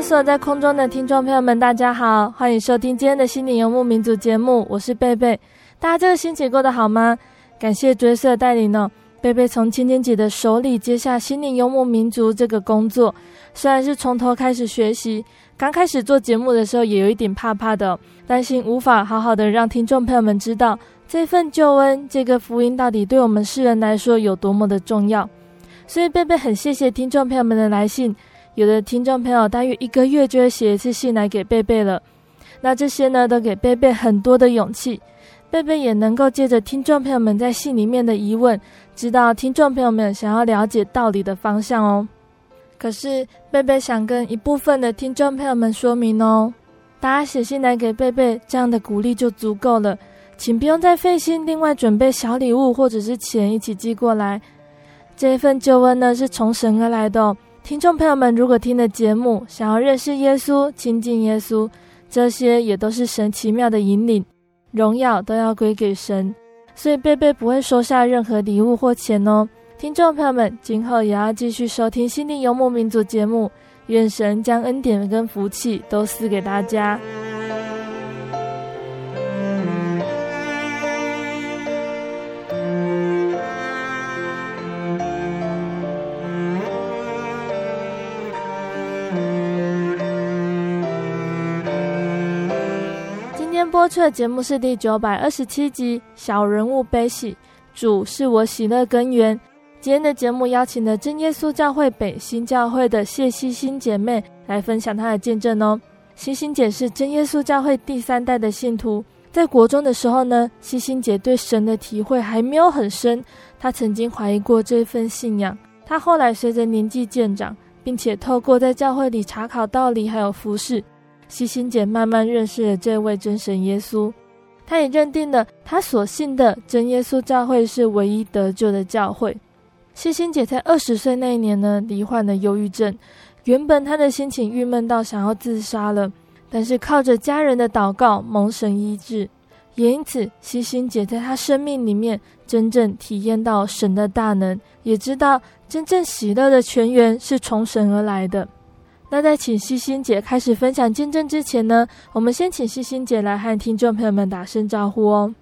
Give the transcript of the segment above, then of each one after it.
所在空中的听众朋友们，大家好，欢迎收听今天的心灵游牧民族节目，我是贝贝。大家这个星期过得好吗？感谢追色带领呢，贝贝从青青姐的手里接下心灵游牧民族这个工作，虽然是从头开始学习，刚开始做节目的时候也有一点怕怕的，担心无法好好的让听众朋友们知道这份救恩，这个福音到底对我们世人来说有多么的重要。所以贝贝很谢谢听众朋友们的来信。有的听众朋友大约一个月就会写一次信来给贝贝了，那这些呢都给贝贝很多的勇气，贝贝也能够借着听众朋友们在信里面的疑问，知道听众朋友们想要了解道理的方向哦。可是贝贝想跟一部分的听众朋友们说明哦，大家写信来给贝贝，这样的鼓励就足够了，请不用再费心另外准备小礼物或者是钱一起寄过来。这一份救恩呢是从神而来的。听众朋友们，如果听了节目，想要认识耶稣、亲近耶稣，这些也都是神奇妙的引领，荣耀都要归给神，所以贝贝不会收下任何礼物或钱哦。听众朋友们，今后也要继续收听《心灵游牧民族》节目，愿神将恩典跟福气都赐给大家。播出的节目是第九百二十七集《小人物悲喜》，主是我喜乐根源。今天的节目邀请了真耶稣教会北新教会的谢希欣姐妹来分享她的见证哦。希欣姐是真耶稣教会第三代的信徒，在国中的时候呢，希欣姐对神的体会还没有很深，她曾经怀疑过这份信仰。她后来随着年纪渐长，并且透过在教会里查考道理还有服事。西心姐慢慢认识了这位真神耶稣，她也认定了她所信的真耶稣教会是唯一得救的教会。西心姐在二十岁那一年呢，罹患了忧郁症，原本她的心情郁闷到想要自杀了，但是靠着家人的祷告蒙神医治，也因此西心姐在她生命里面真正体验到神的大能，也知道真正喜乐的泉源是从神而来的。那在请希心姐开始分享见证之前呢，我们先请希心姐来和听众朋友们打声招呼哦。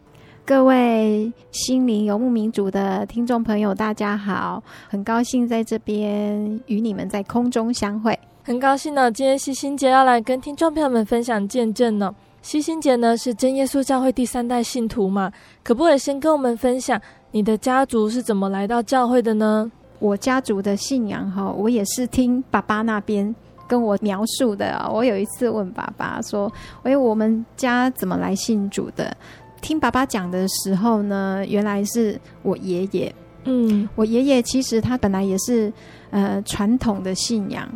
各位心灵游牧民族的听众朋友，大家好，很高兴在这边与你们在空中相会，很高兴呢。今天希心姐要来跟听众朋友们分享见证呢。希心姐呢是真耶稣教会第三代信徒嘛，可不可以先跟我们分享你的家族是怎么来到教会的呢？我家族的信仰哈，我也是听爸爸那边。跟我描述的，我有一次问爸爸说：“喂，我们家怎么来信主的？”听爸爸讲的时候呢，原来是我爷爷。嗯，我爷爷其实他本来也是呃传统的信仰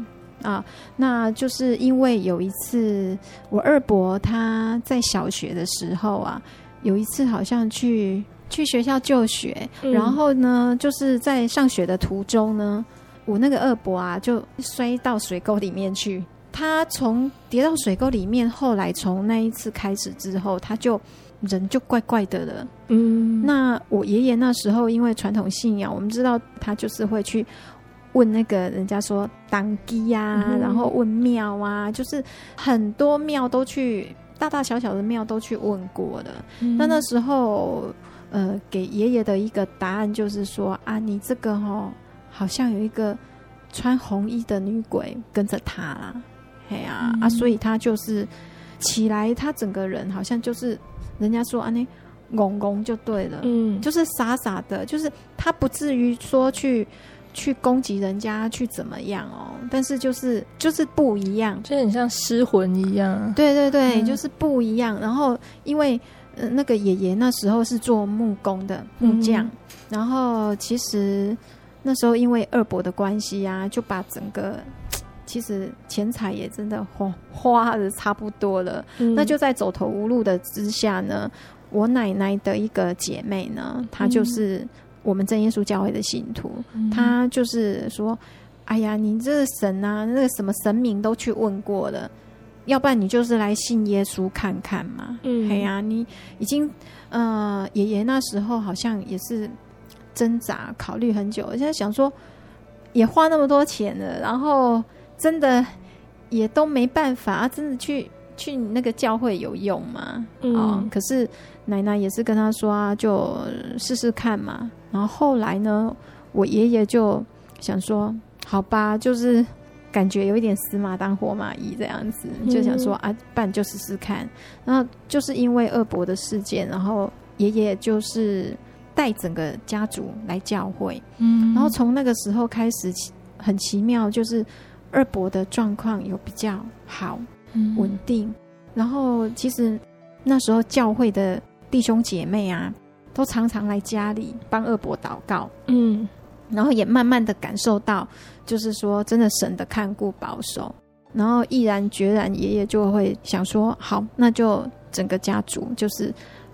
啊，那就是因为有一次我二伯他在小学的时候啊，有一次好像去去学校就学，嗯，然后呢，就是在上学的途中呢。我那个二伯啊，就摔到水沟里面去。他从跌到水沟里面，后来从那一次开始之后，他就人就怪怪的了。嗯，那我爷爷那时候因为传统信仰，我们知道他就是会去问那个人家说当机呀，嗯、然后问庙啊，就是很多庙都去，大大小小的庙都去问过了。嗯、那那时候，呃，给爷爷的一个答案就是说啊，你这个哦，好像有一个穿红衣的女鬼跟着他啦，哎呀啊，嗯、啊，所以他就是起来，他整个人好像就是。人家说啊，那懵懵就对了，嗯，就是傻傻的，就是他不至于说去去攻击人家，去怎么样哦，但是就是就是不一样，就很像失魂一样。对对对，嗯、就是不一样。然后因为呃那个爷爷那时候是做木工的木匠，嗯、然后其实那时候因为二伯的关系啊，就把整个。其实钱财也真的花花的差不多了，嗯、那就在走投无路的之下呢，我奶奶的一个姐妹呢，她就是我们真耶稣教会的信徒，嗯、她就是说：“哎呀，你这个神啊，那个什么神明都去问过了，要不然你就是来信耶稣看看嘛。嗯”哎呀，你已经呃，爷爷那时候好像也是挣扎考虑很久，现在想说也花那么多钱了，然后。真的也都没办法啊！真的去去那个教会有用吗？嗯、哦，可是奶奶也是跟他说啊，就试试看嘛。然后后来呢，我爷爷就想说，好吧，就是感觉有一点死马当活马医这样子，就想说啊，办就试试看。然后就是因为二伯的事件，然后爷爷就是带整个家族来教会。嗯，然后从那个时候开始，很奇妙，就是。二伯的状况有比较好，稳定。嗯、然后其实那时候教会的弟兄姐妹啊，都常常来家里帮二伯祷告。嗯，然后也慢慢的感受到，就是说真的神的看顾保守。然后毅然决然，爷爷就会想说：好，那就整个家族就是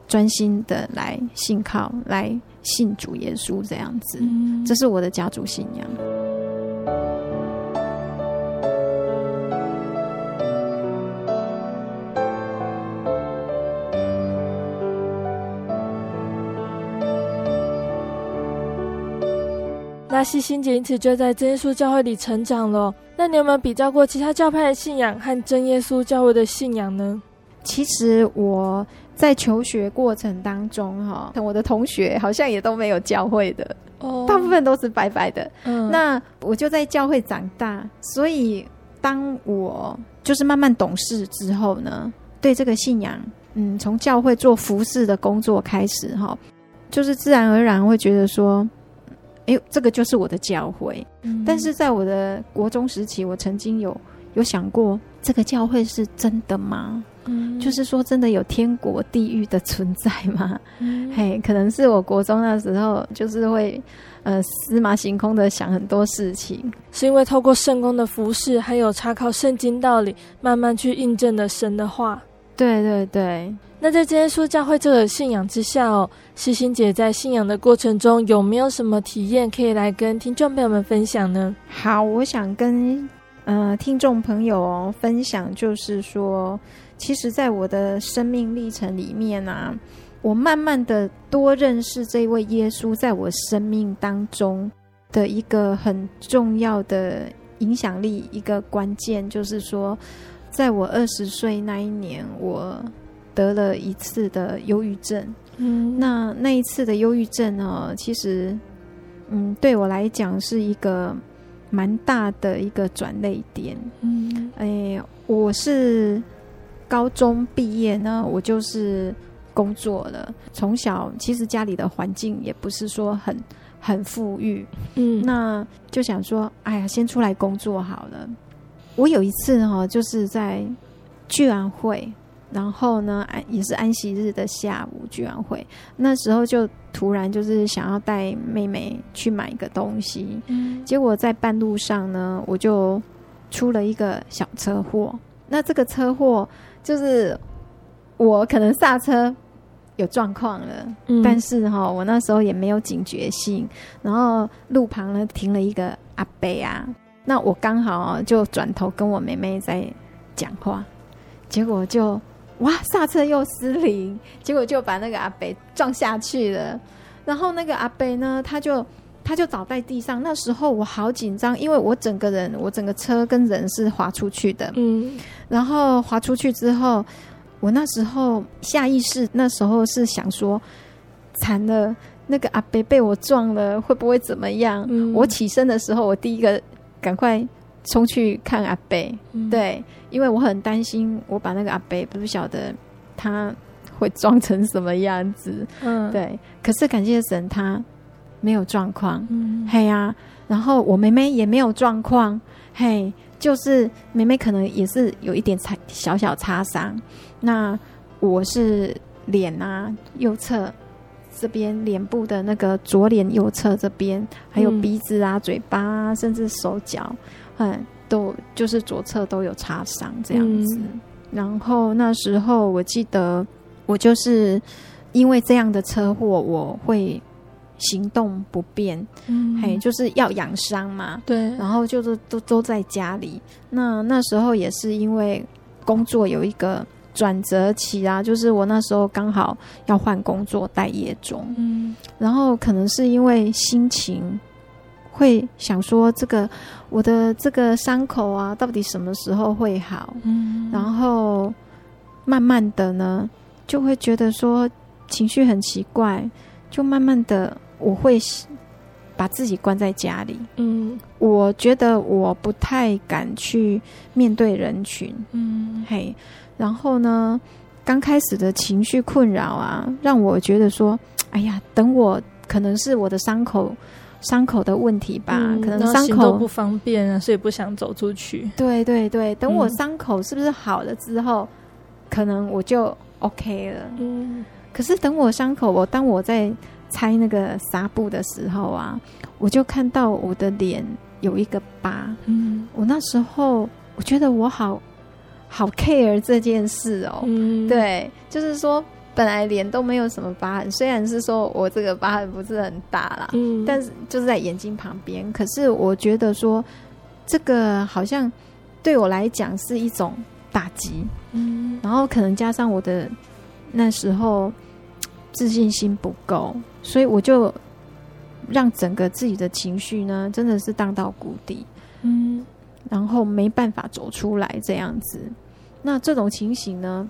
专心的来信靠，来信主耶稣这样子。嗯、这是我的家族信仰。那西心姐因此就在真耶稣教会里成长了。那你有没有比较过其他教派的信仰和真耶稣教会的信仰呢？其实我在求学过程当中，哈，我的同学好像也都没有教会的，哦，大部分都是白白的。嗯，那我就在教会长大，所以当我就是慢慢懂事之后呢，对这个信仰，嗯，从教会做服侍的工作开始，哈，就是自然而然会觉得说。哎，这个就是我的教会。嗯、但是在我的国中时期，我曾经有有想过，这个教会是真的吗？嗯、就是说，真的有天国、地狱的存在吗？嗯、嘿，可能是我国中那时候，就是会呃司马行空的想很多事情，是因为透过圣公的服饰，还有查考圣经道理，慢慢去印证了神的话。对对对。那在真耶稣教会这个信仰之下哦，希欣姐在信仰的过程中有没有什么体验可以来跟听众朋友们分享呢？好，我想跟呃听众朋友哦分享，就是说，其实，在我的生命历程里面啊，我慢慢的多认识这位耶稣，在我生命当中的一个很重要的影响力，一个关键，就是说，在我二十岁那一年，我。得了一次的忧郁症，嗯，那那一次的忧郁症呢，其实，嗯，对我来讲是一个蛮大的一个转捩点，嗯，哎，我是高中毕业呢，我就是工作了。从小其实家里的环境也不是说很很富裕，嗯，那就想说，哎呀，先出来工作好了。我有一次哈，就是在聚完会。然后呢，安也是安息日的下午聚完会，那时候就突然就是想要带妹妹去买一个东西，嗯，结果在半路上呢，我就出了一个小车祸。那这个车祸就是我可能刹车有状况了，嗯，但是哈，我那时候也没有警觉性，然后路旁呢停了一个阿伯啊，那我刚好就转头跟我妹妹在讲话，结果就。哇，刹车又失灵，结果就把那个阿伯撞下去了。然后那个阿伯呢，他就他就倒在地上。那时候我好紧张，因为我整个人，我整个车跟人是滑出去的。嗯，然后滑出去之后，我那时候下意识，那时候是想说，惨了，那个阿伯被我撞了，会不会怎么样？嗯，我起身的时候，我第一个赶快。冲去看阿贝，嗯、对，因为我很担心，我把那个阿贝不晓得他会装成什么样子，嗯，对。可是感谢神，他没有状况，嗯，嘿呀、啊。然后我妹妹也没有状况，嘿，就是妹妹可能也是有一点擦小小擦伤。那我是脸啊，右侧这边脸部的那个左脸右侧这边，还有鼻子啊、嗯、嘴巴啊，甚至手脚。嗯，都就是左侧都有擦伤这样子。嗯、然后那时候我记得，我就是因为这样的车祸，我会行动不便。嗯，嘿，就是要养伤嘛。对。然后就是都都在家里。那那时候也是因为工作有一个转折期啊，就是我那时候刚好要换工作待业中。嗯。然后可能是因为心情。会想说这个我的这个伤口啊，到底什么时候会好？嗯，然后慢慢的呢，就会觉得说情绪很奇怪，就慢慢的我会把自己关在家里。嗯，我觉得我不太敢去面对人群。嗯，嘿，然后呢，刚开始的情绪困扰啊，让我觉得说，哎呀，等我可能是我的伤口。伤口的问题吧，嗯、可能伤口不方便啊，所以不想走出去。对对对，等我伤口是不是好了之后，嗯、可能我就 OK 了。嗯，可是等我伤口，我当我在拆那个纱布的时候啊，我就看到我的脸有一个疤。嗯，我那时候我觉得我好好 care 这件事哦。嗯，对，就是说。本来脸都没有什么疤痕，虽然是说我这个疤痕不是很大啦，嗯，但是就是在眼睛旁边。可是我觉得说，这个好像对我来讲是一种打击，嗯，然后可能加上我的那时候自信心不够，所以我就让整个自己的情绪呢，真的是荡到谷底，嗯，然后没办法走出来这样子。那这种情形呢，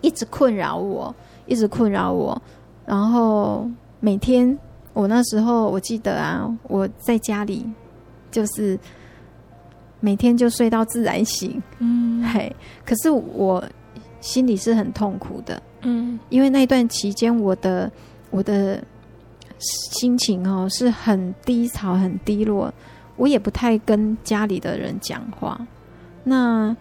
一直困扰我，一直困扰我，然后每天我那时候我记得啊，我在家里就是每天就睡到自然醒，嗯，嘿，可是我心里是很痛苦的，嗯，因为那段期间我的我的心情哦是很低潮、很低落，我也不太跟家里的人讲话，那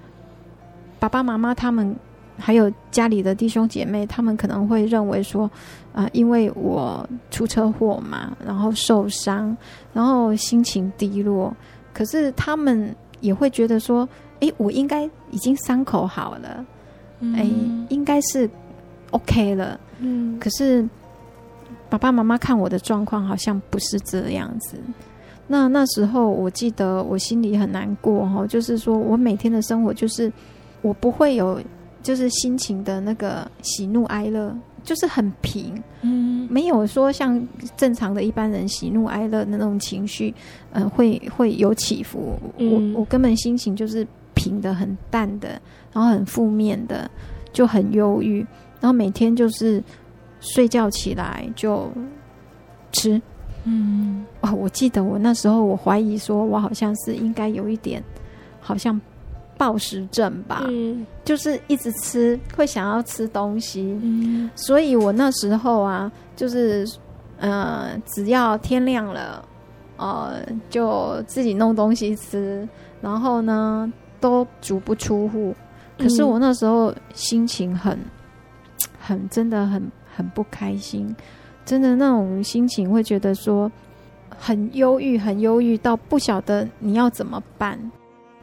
爸爸妈妈他们。还有家里的弟兄姐妹，他们可能会认为说，啊、呃，因为我出车祸嘛，然后受伤，然后心情低落。可是他们也会觉得说，哎，我应该已经伤口好了，哎、嗯，应该是 OK 了。嗯。可是爸爸妈妈看我的状况好像不是这样子。那那时候我记得我心里很难过哈，就是说我每天的生活就是我不会有。就是心情的那个喜怒哀乐，就是很平，嗯，没有说像正常的一般人喜怒哀乐的那种情绪，呃，会会有起伏。嗯、我我根本心情就是平的，很淡的，然后很负面的，就很忧郁。然后每天就是睡觉起来就吃，嗯，哦，我记得我那时候我怀疑说，我好像是应该有一点，好像。暴食症吧，嗯，就是一直吃，会想要吃东西，嗯，所以我那时候啊，就是，呃，只要天亮了，呃，就自己弄东西吃，然后呢，都足不出户。可是我那时候心情很，很，真的很很不开心，真的那种心情会觉得说很忧郁，很忧郁到不晓得你要怎么办。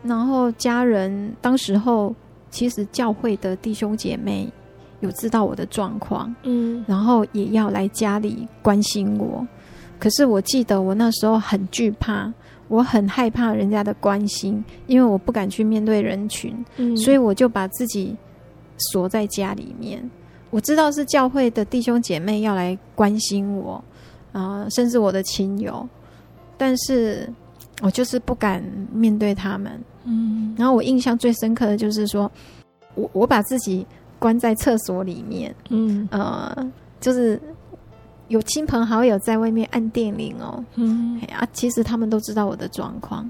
然后家人当时候，其实教会的弟兄姐妹有知道我的状况，嗯，然后也要来家里关心我。可是我记得我那时候很惧怕，我很害怕人家的关心，因为我不敢去面对人群，嗯，所以我就把自己锁在家里面。我知道是教会的弟兄姐妹要来关心我，啊、呃，甚至我的亲友，但是我就是不敢面对他们。嗯，然后我印象最深刻的就是说，我我把自己关在厕所里面，嗯，呃，就是有亲朋好友在外面按电铃哦，嗯，啊，其实他们都知道我的状况。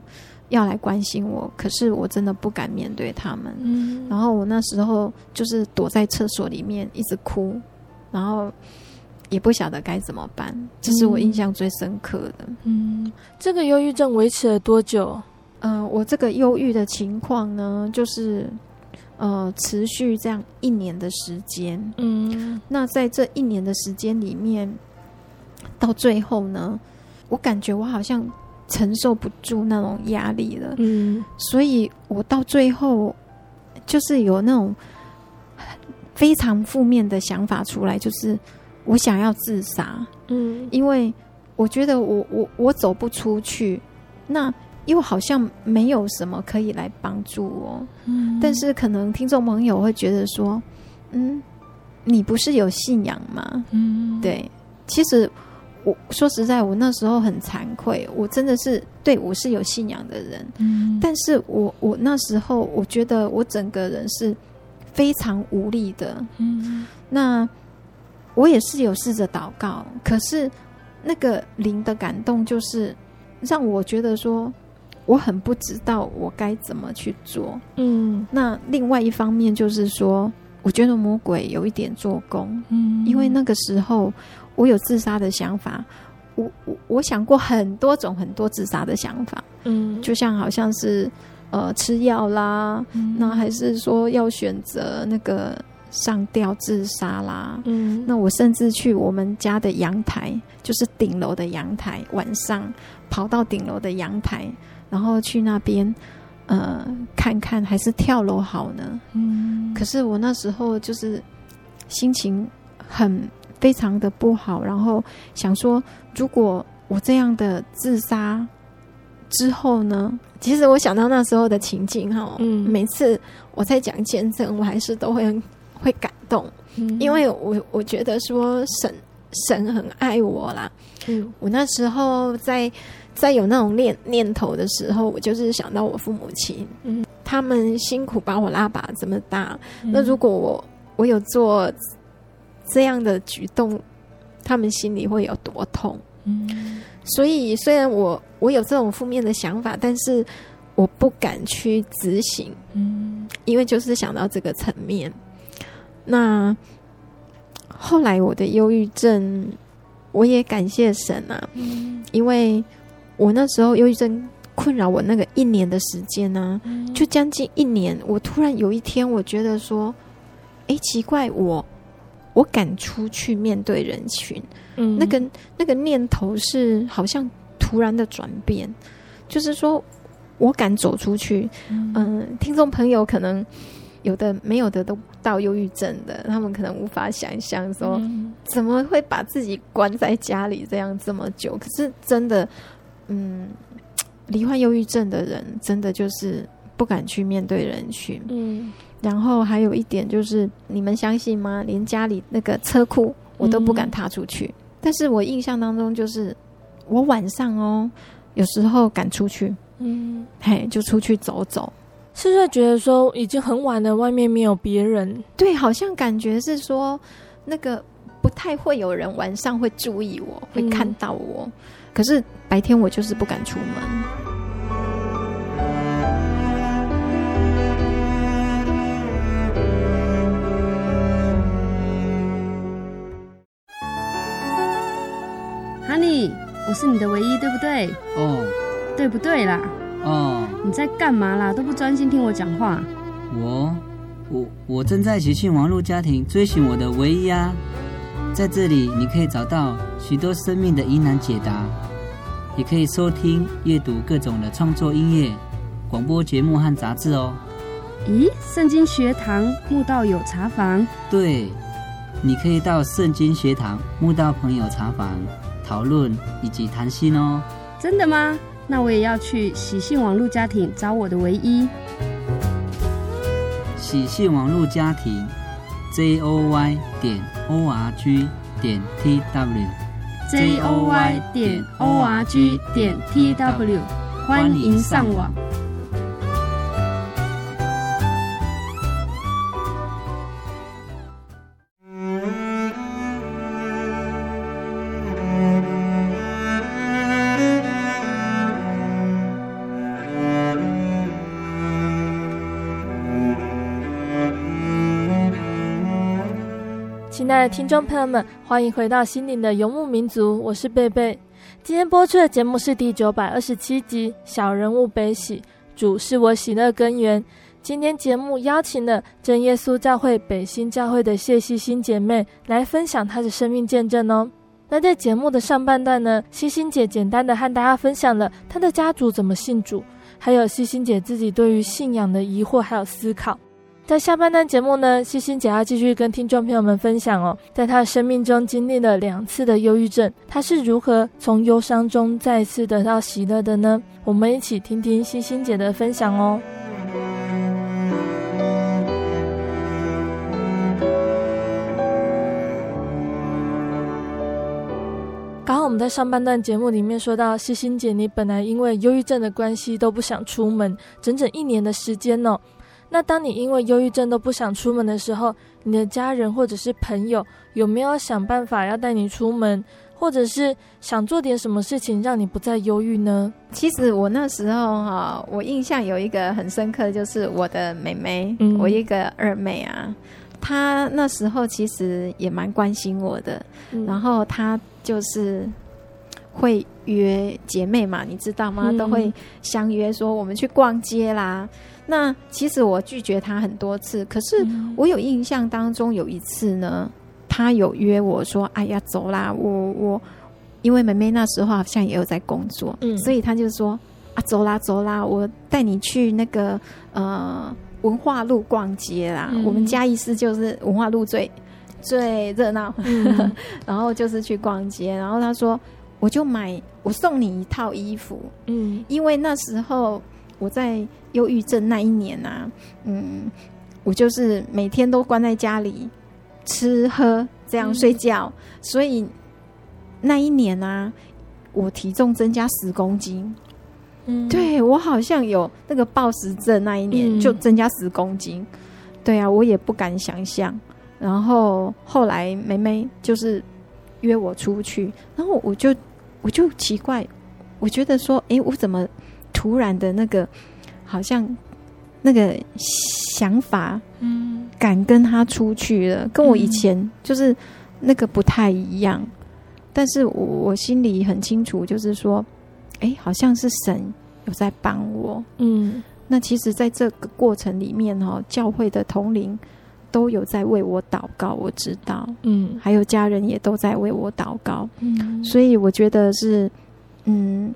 要来关心我，可是我真的不敢面对他们。嗯，然后我那时候就是躲在厕所里面一直哭，然后也不晓得该怎么办。这是我印象最深刻的。嗯，这个忧郁症维持了多久？嗯、呃，我这个忧郁的情况呢，就是呃持续这样一年的时间。嗯，那在这一年的时间里面，到最后呢，我感觉我好像。承受不住那种压力了，嗯，所以我到最后就是有那种非常负面的想法出来，就是我想要自杀，嗯，因为我觉得我我我走不出去，那又好像没有什么可以来帮助我，嗯，但是可能听众朋友会觉得说，嗯，你不是有信仰吗？嗯，对，其实。我说实在，我那时候很惭愧，我真的是对我是有信仰的人，嗯，但是我我那时候我觉得我整个人是非常无力的，嗯，那我也是有试着祷告，可是那个灵的感动就是让我觉得说我很不知道我该怎么去做，嗯，那另外一方面就是说，我觉得魔鬼有一点做工，嗯，因为那个时候。我有自杀的想法，我我我想过很多种很多自杀的想法，嗯，就像好像是呃吃药啦，嗯，那还是说要选择那个上吊自杀啦，嗯，那我甚至去我们家的阳台，就是顶楼的阳台，晚上跑到顶楼的阳台，然后去那边呃看看，还是跳楼好呢？嗯，可是我那时候就是心情很。非常的不好，然后想说，如果我这样的自杀之后呢？其实我想到那时候的情景哈，嗯，每次我在讲见证，我还是都会很会感动，嗯，因为我我觉得说神神很爱我啦，嗯，我那时候在在有那种念念头的时候，我就是想到我父母亲，嗯，他们辛苦把我拉拔这么大，嗯，那如果我我有做。这样的举动，他们心里会有多痛？嗯，所以虽然我我有这种负面的想法，但是我不敢去执行。嗯，因为就是想到这个层面。那后来我的忧郁症，我也感谢神啊，嗯，因为我那时候忧郁症困扰我那个一年的时间呢，啊，就将近一年，我突然有一天，我觉得说，哎，奇怪，我。我敢出去面对人群，嗯，那个那个念头是好像突然的转变，就是说我敢走出去。嗯，呃、听众朋友可能有的没有的都到忧郁症的，他们可能无法想象说怎么会把自己关在家里这样这么久。可是真的，嗯，罹患忧郁症的人真的就是不敢去面对人群。嗯。然后还有一点就是，你们相信吗？连家里那个车库我都不敢踏出去。嗯、但是我印象当中，就是我晚上哦，有时候敢出去，嗯，嘿，就出去走走。是不是觉得说已经很晚了，外面没有别人？对，好像感觉是说那个不太会有人晚上会注意我，会看到我。嗯、可是白天我就是不敢出门。我是你的唯一，对不对？哦，对不对啦？哦，你在干嘛啦？都不专心听我讲话。我，我，我正在喜讯忙碌家庭追寻我的唯一啊！在这里，你可以找到许多生命的疑难解答，也可以收听、阅读各种的创作音乐、广播节目和杂志哦。咦，圣经学堂慕道友茶房？对，你可以到圣经学堂慕道朋友茶房。讨论以及谈心哦，真的吗？那我也要去喜信网络家庭找我的唯一。喜喜信网络家庭 j o y 点 o r g 点 t w j o y 点 o r g 点 t w 欢迎上网。亲爱的听众朋友们，欢迎回到心灵的游牧民族，我是贝贝。今天播出的节目是第九百二十七集《小人物悲喜》，主是我喜乐根源。今天节目邀请了真耶稣教会北新教会的谢希欣姐妹来分享她的生命见证哦。那在节目的上半段呢，希欣姐简单的和大家分享了她的家族怎么信主，还有希欣姐自己对于信仰的疑惑还有思考。在下半段节目呢，希欣姐要继续跟听众朋友们分享哦，在她生命中经历了两次的忧郁症，她是如何从忧伤中再次得到喜乐的呢？我们一起听听希欣姐的分享哦。刚好我们在上半段节目里面说到，希欣姐你本来因为忧郁症的关系都不想出门，整整一年的时间哦。那当你因为忧郁症都不想出门的时候，你的家人或者是朋友有没有想办法要带你出门，或者是想做点什么事情让你不再忧郁呢？其实我那时候哈，我印象有一个很深刻，就是我的妹妹，嗯、我一个二妹啊，她那时候其实也蛮关心我的，嗯、然后她就是会约姐妹嘛，你知道吗？嗯、都会相约说我们去逛街啦。那其实我拒绝他很多次，可是我有印象当中有一次呢，他有约我说：“哎呀，走啦！”我我因为妹妹那时候好像也有在工作，嗯，所以他就说：“啊，走啦走啦，我带你去那个呃文化路逛街啦。嗯”我们嘉义市就是文化路最最热闹，嗯、然后就是去逛街。然后他说：“我就买，我送你一套衣服。”嗯，因为那时候。我在忧郁症那一年啊，嗯，我就是每天都关在家里吃喝这样睡觉，嗯、所以那一年啊，我体重增加十公斤。嗯，对，我好像有那个暴食症，那一年就增加十公斤。嗯、对啊，我也不敢想象。然后后来梅梅就是约我出去，然后我就我就奇怪，我觉得说，哎，我怎么？突然的那个，好像那个想法，嗯，敢跟他出去了，跟我以前就是那个不太一样。但是我我心里很清楚，就是说，哎，好像是神有在帮我。嗯，那其实，在这个过程里面，哈，教会的同龄都有在为我祷告，我知道，嗯，还有家人也都在为我祷告，嗯，所以我觉得是，嗯。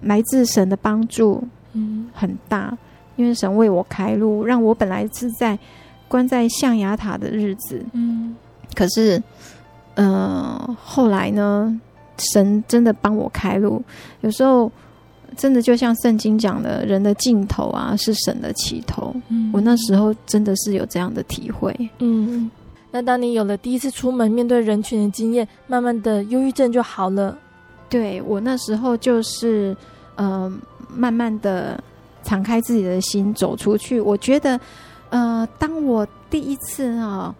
来自神的帮助，嗯，很大，因为神为我开路，让我本来是在关在象牙塔的日子，嗯，可是，呃，后来呢，神真的帮我开路。有时候，真的就像圣经讲的，人的尽头啊，是神的起头。嗯，我那时候真的是有这样的体会。嗯，那当你有了第一次出门面对人群的经验，慢慢的忧郁症就好了。对，我那时候就是，嗯、呃，慢慢的敞开自己的心走出去。我觉得，呃，当我第一次啊，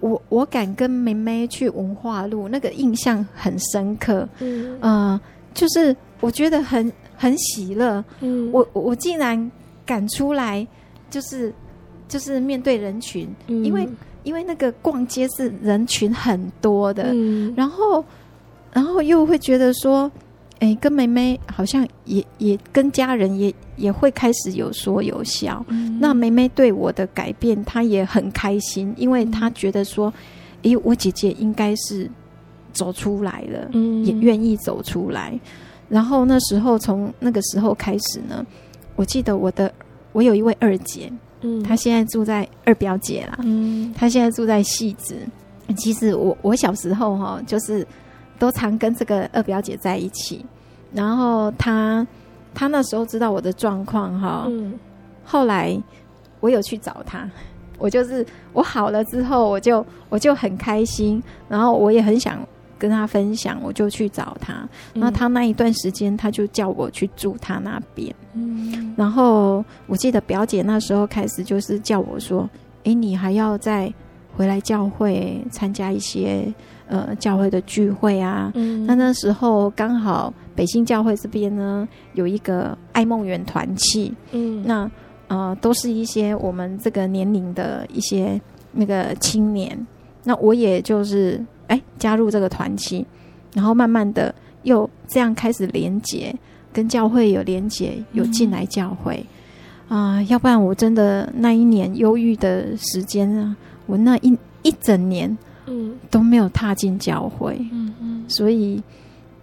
我我敢跟妹妹去文化路，那个印象很深刻。嗯，呃，就是我觉得很很喜乐。嗯，我我竟然敢出来，就是就是面对人群，嗯、因为因为那个逛街是人群很多的，嗯、然后。然后又会觉得说，哎，跟妹妹好像也也跟家人也也会开始有说有笑。嗯、那妹妹对我的改变，她也很开心，因为她觉得说，哎，我姐姐应该是走出来了，嗯、也愿意走出来。然后那时候从那个时候开始呢，我记得我的我有一位二姐，嗯，她现在住在二表姐啦，嗯，她现在住在戏子。其实我我小时候哈，就是。都常跟这个二表姐在一起，然后她她那时候知道我的状况哈，嗯，后来我有去找她，我就是我好了之后，我就我就很开心，然后我也很想跟她分享，我就去找他。那、嗯、他那一段时间，她就叫我去住她那边。嗯，然后我记得表姐那时候开始就是叫我说：“诶，你还要再回来教会参加一些呃教会的聚会啊。嗯”那那时候刚好北新教会这边呢有一个爱梦园团契。嗯，那。呃，都是一些我们这个年龄的一些那个青年，那我也就是哎加入这个团契，然后慢慢的又这样开始连结，跟教会有连结，有进来教会啊、要不然我真的那一年忧郁的时间啊，我那一一整年嗯都没有踏进教会，嗯嗯，所以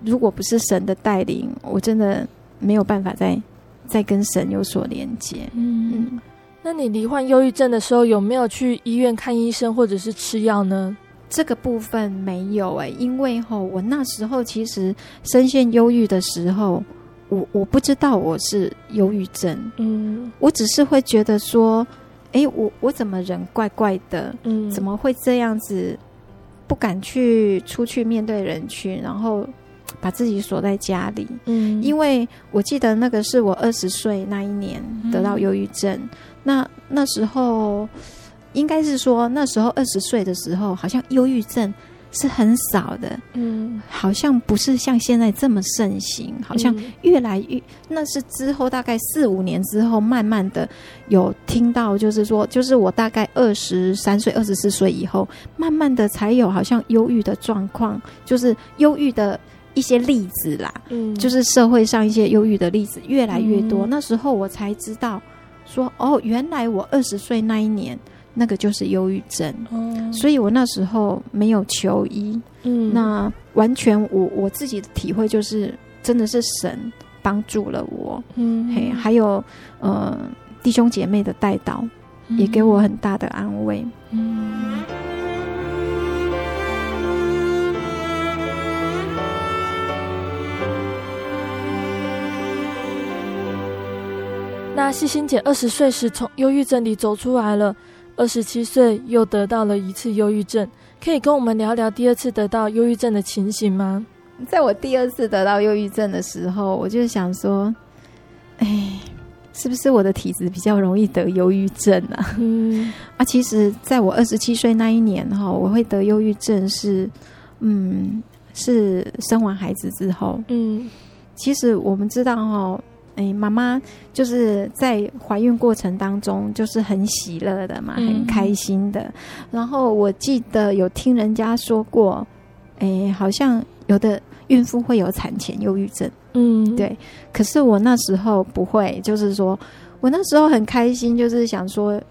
如果不是神的带领，我真的没有办法再。再跟神有所连接。嗯，嗯，那你罹患忧郁症的时候，有没有去医院看医生或者是吃药呢？这个部分没有哎、欸，因为吼，我那时候其实深陷忧郁的时候，我我不知道我是忧郁症。嗯，我只是会觉得说，哎、欸，我我怎么人怪怪的？嗯，怎么会这样子？不敢去出去面对人群，然后。把自己锁在家里，嗯，因为我记得那个是我二十岁那一年得到忧郁症，嗯、那那时候应该是说那时候二十岁的时候，好像忧郁症是很少的，嗯，好像不是像现在这么盛行，好像越来越，那是之后大概四五年之后，慢慢的有听到，就是说，就是我大概二十三岁、二十四岁以后，慢慢的才有好像忧郁的状况，就是忧郁的。一些例子啦，嗯，就是社会上一些忧郁的例子越来越多。嗯、那时候我才知道，说哦，原来我二十岁那一年那个就是忧郁症。嗯，所以我那时候没有求医。嗯，那完全我我自己的体会就是，真的是神帮助了我。嗯，嘿，还有呃弟兄姐妹的带导，也给我很大的安慰。嗯。那细心姐二十岁时从忧郁症里走出来了，二十七岁又得到了一次忧郁症，可以跟我们聊聊第二次得到忧郁症的情形吗？在我第二次得到忧郁症的时候，我就想说，哎，是不是我的体质比较容易得忧郁症啊？嗯，啊，其实在我二十七岁那一年哈，我会得忧郁症是，嗯，是生完孩子之后，嗯，其实我们知道哈。哎，妈妈就是在怀孕过程当中，就是很喜乐的嘛，很开心的。嗯、然后我记得有听人家说过，哎，好像有的孕妇会有产前忧郁症。嗯，对。可是我那时候不会，就是说我那时候很开心，就是想说，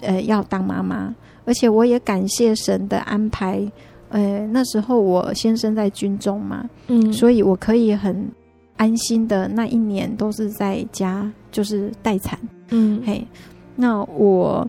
呃，要当妈妈，而且我也感谢神的安排。呃，那时候我先生在军中嘛，嗯，所以我可以很。安心的那一年都是在家，就是待产。嗯，嘿，那我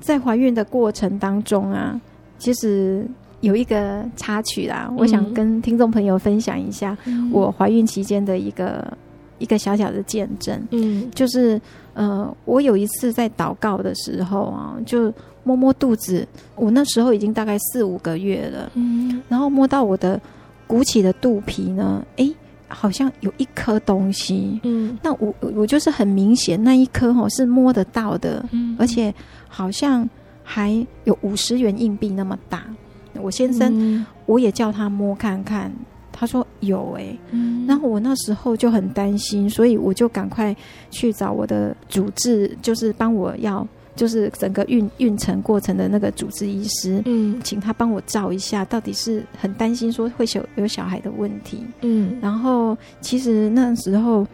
在怀孕的过程当中啊，其实有一个插曲啦，嗯、我想跟听众朋友分享一下我怀孕期间的一个、嗯、一个小小的见证。嗯，就是呃，我有一次在祷告的时候啊，就摸摸肚子，我那时候已经大概四五个月了。嗯，然后摸到我的鼓起的肚皮呢，哎、欸。好像有一颗东西，嗯，那我我就是很明显那一颗哦是摸得到的，嗯，而且好像还有五十元硬币那么大。我先生，嗯，我也叫他摸看看，他说有哎，嗯，然后我那时候就很担心，所以我就赶快去找我的主治，就是帮我要。就是整个孕孕程过程的那个主治医师，嗯，请他帮我照一下，到底是很担心说会有有小孩的问题，嗯，然后其实那时候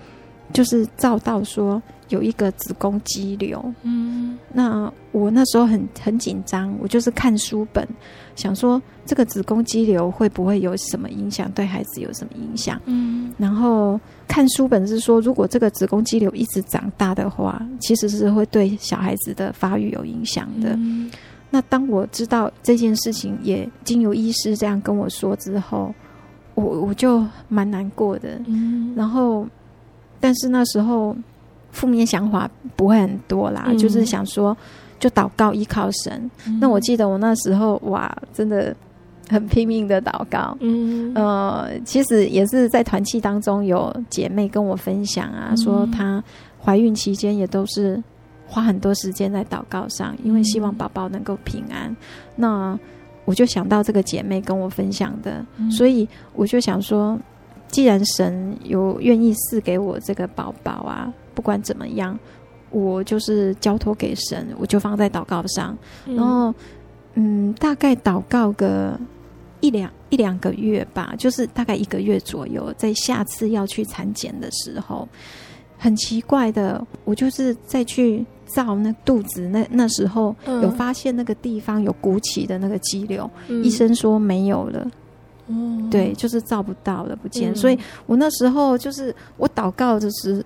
就是照到说有一个子宫肌瘤，嗯，那我那时候很很紧张，我就是看书本，想说这个子宫肌瘤会不会有什么影响，对孩子有什么影响，嗯，然后。看书本是说，如果这个子宫肌瘤一直长大的话，其实是会对小孩子的发育有影响的。嗯、那当我知道这件事情，也经由医师这样跟我说之后，我我就蛮难过的。嗯、然后，但是那时候负面想法不会很多啦，嗯、就是想说，就祷告依靠神。嗯、那我记得我那时候哇，真的很拼命的祷告。嗯，呃，其实也是在团契当中有姐妹跟我分享啊，嗯、说她怀孕期间也都是花很多时间在祷告上，因为希望宝宝能够平安。嗯、那我就想到这个姐妹跟我分享的，嗯、所以我就想说，既然神有愿意赐给我这个宝宝啊，不管怎么样。我就是交托给神，我就放在祷告上，嗯、然后，嗯，大概祷告个一两一两个月吧，就是大概一个月左右，在下次要去产检的时候，很奇怪的，我就是再去照那肚子，那那时候有发现那个地方有鼓起的那个肌瘤，嗯、医生说没有了，嗯，对，就是照不到了，不见，嗯、所以我那时候就是我祷告的时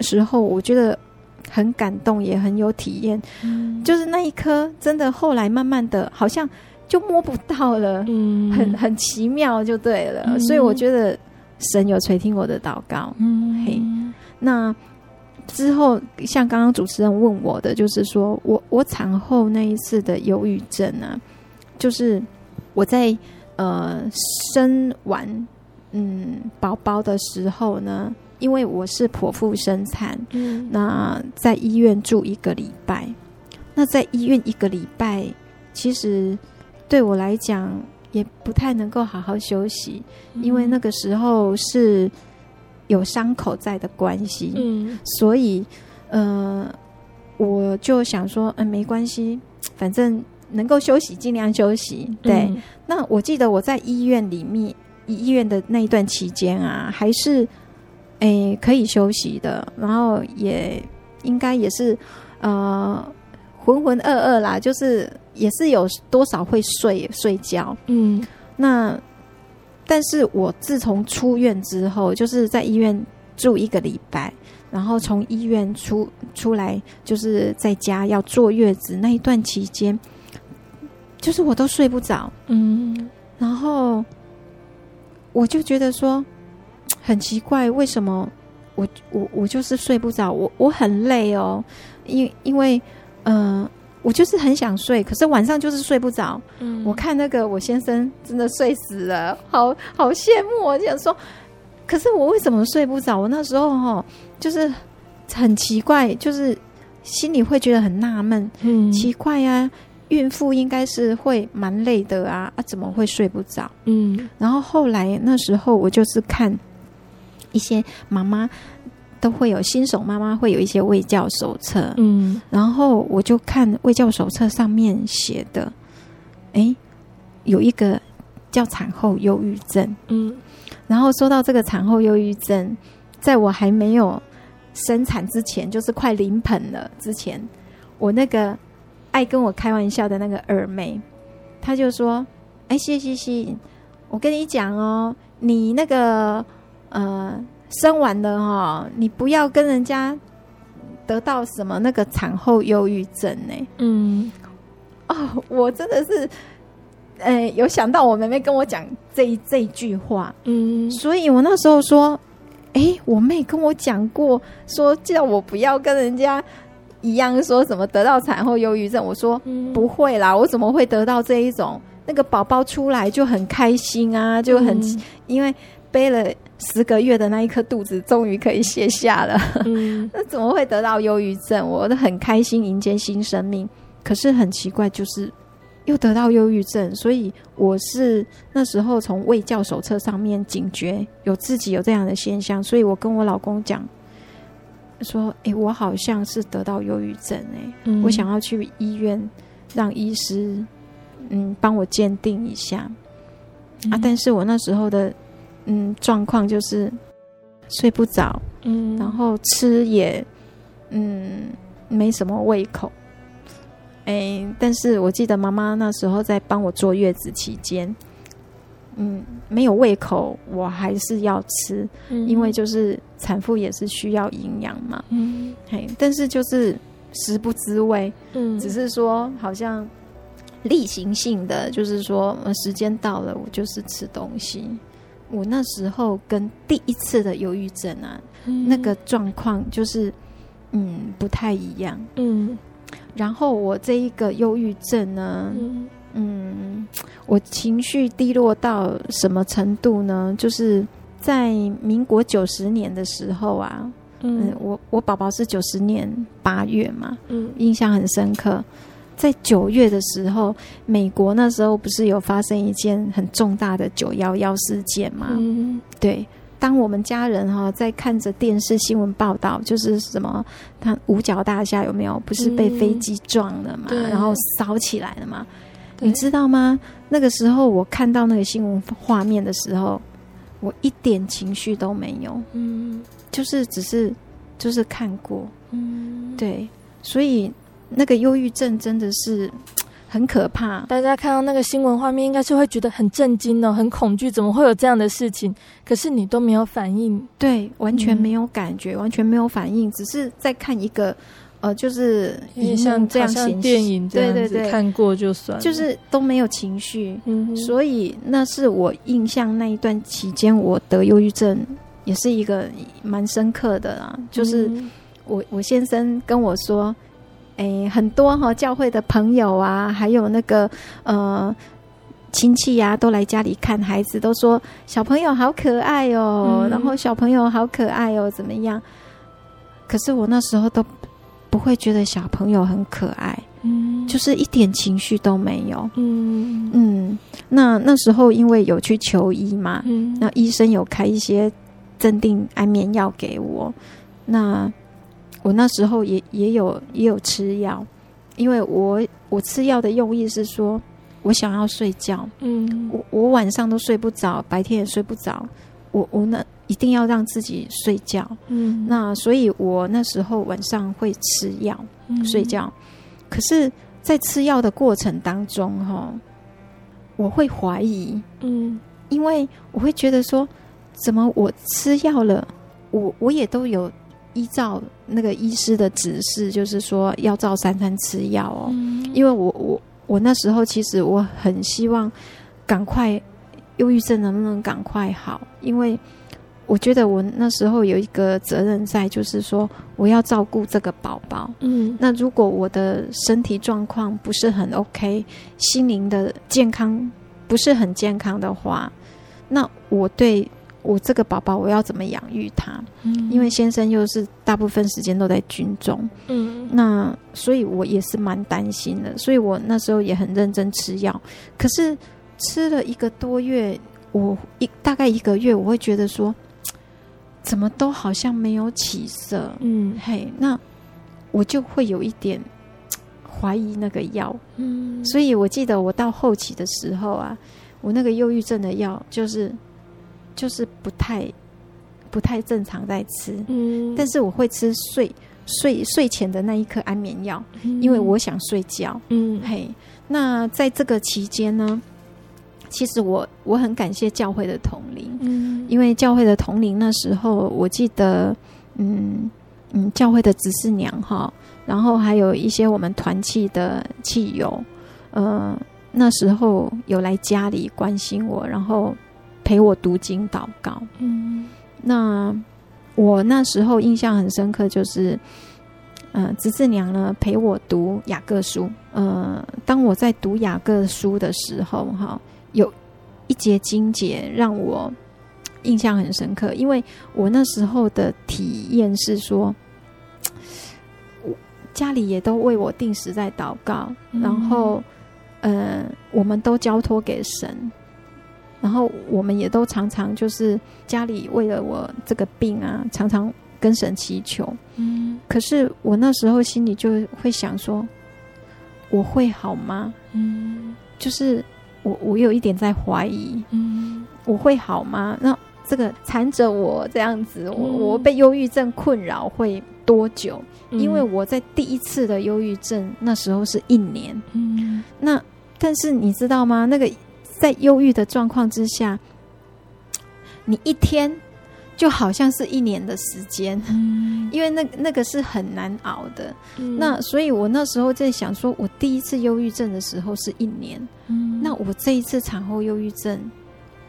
时候，我觉得。很感动，也很有体验。嗯，就是那一颗，真的后来慢慢的，好像就摸不到了。嗯，很很奇妙，就对了。嗯，所以我觉得神有垂听我的祷告。嗯，嘿，那之后像刚刚主持人问我的，就是说我我产后那一次的忧郁症啊，就是我在呃生完嗯宝宝的时候呢。因为我是剖腹生产，嗯，那在医院住一个礼拜，那在医院一个礼拜，其实对我来讲也不太能够好好休息，嗯，因为那个时候是有伤口在的关系，嗯，所以呃，我就想说，嗯，没关系，反正能够休息尽量休息。对，嗯，那我记得我在医院里面，医院的那一段期间啊，还是。诶、欸，可以休息的，然后也应该也是，呃，浑浑噩噩啦，就是也是有多少会睡睡觉，嗯，那但是我自从出院之后，就是在医院住一个礼拜，然后从医院出出来，就是在家要坐月子那一段期间，就是我都睡不着，嗯，然后我就觉得说。很奇怪，为什么我我我就是睡不着？我我很累哦，因因为嗯、呃，我就是很想睡，可是晚上就是睡不着。嗯，我看那个我先生真的睡死了，好好羡慕。我想说，可是我为什么睡不着？我那时候哈，就是很奇怪，就是心里会觉得很纳闷。嗯，奇怪呀、啊，孕妇应该是会蛮累的啊，啊，怎么会睡不着？嗯，然后后来那时候我就是看。一些妈妈都会有新手妈妈会有一些卫教手册，嗯，然后我就看卫教手册上面写的，哎，有一个叫产后忧郁症，嗯，然后说到这个产后忧郁症，在我还没有生产之前，就是快临盆了之前，我那个爱跟我开玩笑的那个二妹，她就说：“哎，谢谢谢，我跟你讲哦，你那个。”呃，生完了哈、哦，你不要跟人家得到什么那个产后忧郁症呢？嗯，哦，我真的是，呃，有想到我妹妹跟我讲这一这一句话，嗯，所以我那时候说，哎，我妹跟我讲过，说叫我不要跟人家一样，说什么得到产后忧郁症。我说、嗯、不会啦，我怎么会得到这一种？那个宝宝出来就很开心啊，就很、嗯、因为背了。十个月的那一颗肚子终于可以卸下了，嗯，那怎么会得到忧郁症？我都很开心迎接新生命，可是很奇怪，就是又得到忧郁症。所以我是那时候从卫教手册上面警觉有自己有这样的现象，所以我跟我老公讲说：“哎、欸，我好像是得到忧郁症、欸，哎、嗯，我想要去医院让医师嗯帮我鉴定一下、嗯、啊。”但是我那时候的。嗯，状况就是睡不着，嗯，然后吃也嗯没什么胃口，哎，但是我记得妈妈那时候在帮我坐月子期间，嗯，没有胃口，我还是要吃，嗯，因为就是产妇也是需要营养嘛，嗯，嘿，但是就是食不知味，嗯，只是说好像例行性的，就是说时间到了，我就是吃东西。我那时候跟第一次的忧郁症啊，嗯、那个状况就是，嗯，不太一样。嗯，然后我这一个忧郁症呢，嗯，嗯，我情绪低落到什么程度呢？就是在民国九十年的时候啊，嗯，嗯我我宝宝是九十年八月嘛，嗯，印象很深刻。在九月的时候，美国那时候不是有发生一件很重大的九幺幺事件吗？嗯，对。当我们家人哈在看着电视新闻报道，就是什么，他五角大厦有没有不是被飞机撞了嘛？嗯、然后烧起来了嘛？你知道吗？那个时候我看到那个新闻画面的时候，我一点情绪都没有。嗯，就是只是就是看过。嗯，对，所以那个忧郁症真的是。很可怕，大家看到那个新闻画面，应该是会觉得很震惊哦，很恐惧，怎么会有这样的事情？可是你都没有反应，对，完全没有感觉，嗯、完全没有反应，只是在看一个，呃，就是像这样像电影这样子，对对对，看过就算，就是都没有情绪。嗯哼，所以那是我印象那一段期间，我得忧郁症也是一个蛮深刻的啦。就是我我先生跟我说。哎，很多哈教会的朋友啊，还有那个呃亲戚呀、啊，都来家里看孩子，都说小朋友好可爱哦，嗯、然后小朋友好可爱哦，怎么样？可是我那时候都不会觉得小朋友很可爱，嗯，就是一点情绪都没有，嗯嗯。那那时候因为有去求医嘛，嗯，那医生有开一些镇定安眠药给我，那。我那时候也也有也有吃药，因为我我吃药的用意是说，我想要睡觉，嗯，我我晚上都睡不着，白天也睡不着，我我那一定要让自己睡觉，嗯，那所以我那时候晚上会吃药，嗯，睡觉，可是，在吃药的过程当中，哈，我会怀疑，嗯，因为我会觉得说，怎么我吃药了，我我也都有。依照那个医师的指示，就是说要照三餐吃药哦。嗯、因为我我我那时候其实我很希望赶快忧郁症能不能赶快好，因为我觉得我那时候有一个责任在，就是说我要照顾这个宝宝。嗯，那如果我的身体状况不是很 OK，心灵的健康不是很健康的话，那我对。我这个宝宝，我要怎么养育他？嗯，因为先生又是大部分时间都在军中，嗯，那所以我也是蛮担心的，所以我那时候也很认真吃药。可是吃了一个多月，我一大概一个月，我会觉得说，怎么都好像没有起色，嗯，嘿，那我就会有一点怀疑那个药，嗯，所以我记得我到后期的时候啊，我那个忧郁症的药就是。就是不太不太正常在吃，嗯，但是我会吃睡睡睡前的那一颗安眠药，嗯，因为我想睡觉，嗯，嘿，那在这个期间呢，其实我我很感谢教会的统灵，嗯，因为教会的统灵那时候我记得，嗯嗯，教会的执事娘哈，然后还有一些我们团契的契友，呃，那时候有来家里关心我，然后。陪我读经祷告，嗯，那我那时候印象很深刻，就是，呃，侄子娘呢陪我读雅各书，呃，当我在读雅各书的时候，哈，有一节经节让我印象很深刻，因为我那时候的体验是说，我 家里也都为我定时在祷告，嗯、然后，呃，我们都交托给神。然后我们也都常常就是家里为了我这个病啊，常常跟神祈求。嗯，可是我那时候心里就会想说，我会好吗？嗯，就是我我有一点在怀疑。嗯，我会好吗？那这个缠着我这样子，我我被忧郁症困扰会多久？因为我在第一次的忧郁症那时候是一年。嗯，那但是你知道吗？那个。在忧郁的状况之下，你一天就好像是一年的时间，嗯、因为那那个是很难熬的。嗯、那所以我那时候在想说，我第一次忧郁症的时候是一年，嗯、那我这一次产后忧郁症，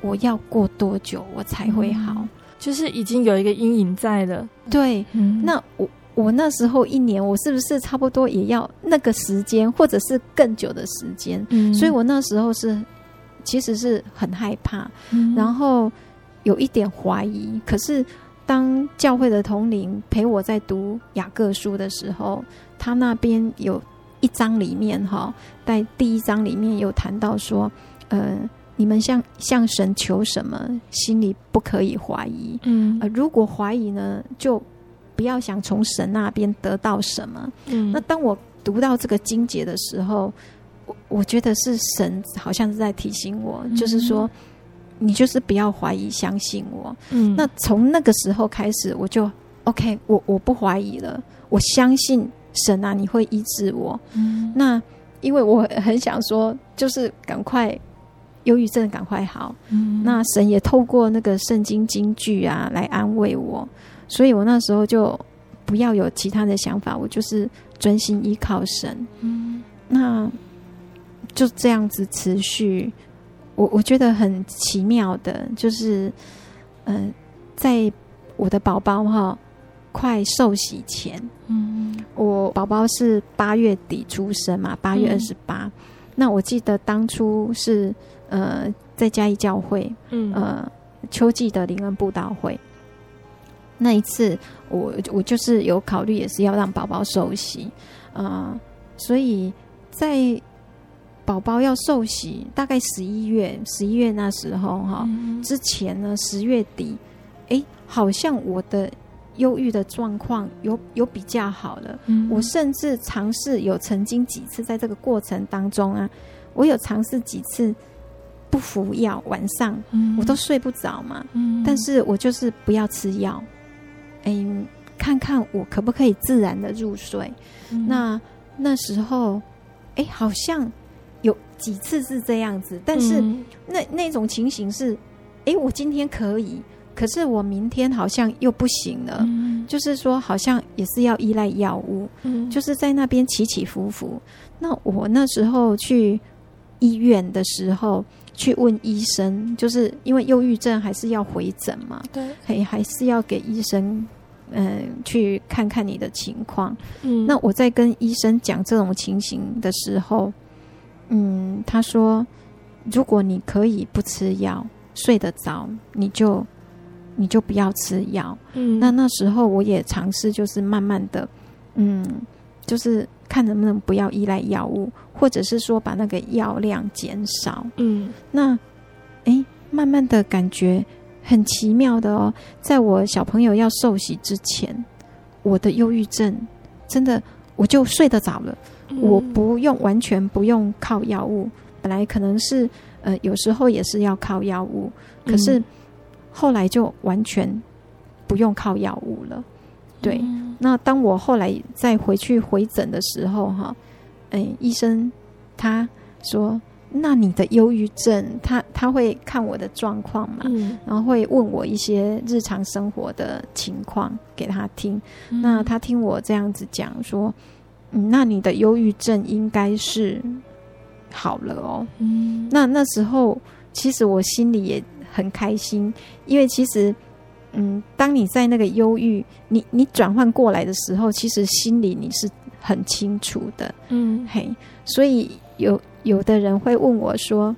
我要过多久我才会好？就是已经有一个阴影在了。对，嗯、那我我那时候一年，我是不是差不多也要那个时间，或者是更久的时间？嗯，所以我那时候是其实是很害怕，嗯，然后有一点怀疑。可是当教会的统领陪我在读雅各书的时候，他那边有一章里面哈，在第一章里面有谈到说，呃，你们向向神求什么，心里不可以怀疑。嗯，呃，如果怀疑呢，就不要想从神那边得到什么。嗯，那当我读到这个经节的时候，我我觉得是神好像是在提醒我，嗯、就是说，你就是不要怀疑，相信我。嗯，那从那个时候开始，我就 OK，我我不怀疑了，我相信神啊，你会医治我。嗯，那因为我很想说，就是赶快忧郁症赶快好。嗯，那神也透过那个圣经金句啊来安慰我。所以我那时候就不要有其他的想法，我就是专心依靠神。嗯，那就这样子持续。我我觉得很奇妙的，就是嗯、呃，在我的宝宝哈快受洗前，嗯，我宝宝是八月底出生嘛，八月二十八。那我记得当初是呃在嘉义教会，嗯呃秋季的灵恩布道会。那一次我，我我就是有考虑，也是要让宝宝受洗，啊、呃，所以在宝宝要受洗，大概十一月，十一月那时候哈，嗯、之前呢，十月底，哎，好像我的忧郁的状况有有比较好了，嗯、我甚至尝试有曾经几次在这个过程当中啊，我有尝试几次。不服药，晚上我都睡不着嘛。嗯、但是我就是不要吃药。哎，看看我可不可以自然的入睡。嗯、那那时候，哎，好像有几次是这样子，但是那那种情形是，哎，我今天可以，可是我明天好像又不行了。嗯、就是说，好像也是要依赖药物，嗯、就是在那边起起伏伏。那我那时候去医院的时候。去问医生，就是因为忧郁症还是要回诊嘛？对，还还是要给医生，嗯、呃，去看看你的情况。嗯，那我在跟医生讲这种情形的时候，嗯，他说，如果你可以不吃药，睡得着，你就你就不要吃药。嗯，那那时候我也尝试，就是慢慢的，嗯，就是。看能不能不要依赖药物，或者是说把那个药量减少。嗯，那哎，慢慢的感觉很奇妙的哦。在我小朋友要受洗之前，我的忧郁症真的我就睡得着了。嗯，我不用完全不用靠药物，本来可能是呃有时候也是要靠药物，可是后来就完全不用靠药物了。对。那当我后来再回去回诊的时候，哈，哎，医生他说：“那你的忧郁症，他他会看我的状况嘛，嗯、然后会问我一些日常生活的情况给他听。嗯、那他听我这样子讲说，嗯，那你的忧郁症应该是好了哦。嗯，那那时候其实我心里也很开心，因为其实。”嗯，当你在那个忧郁，你你转换过来的时候，其实心里你是很清楚的。嗯，嘿，所以有有的人会问我说，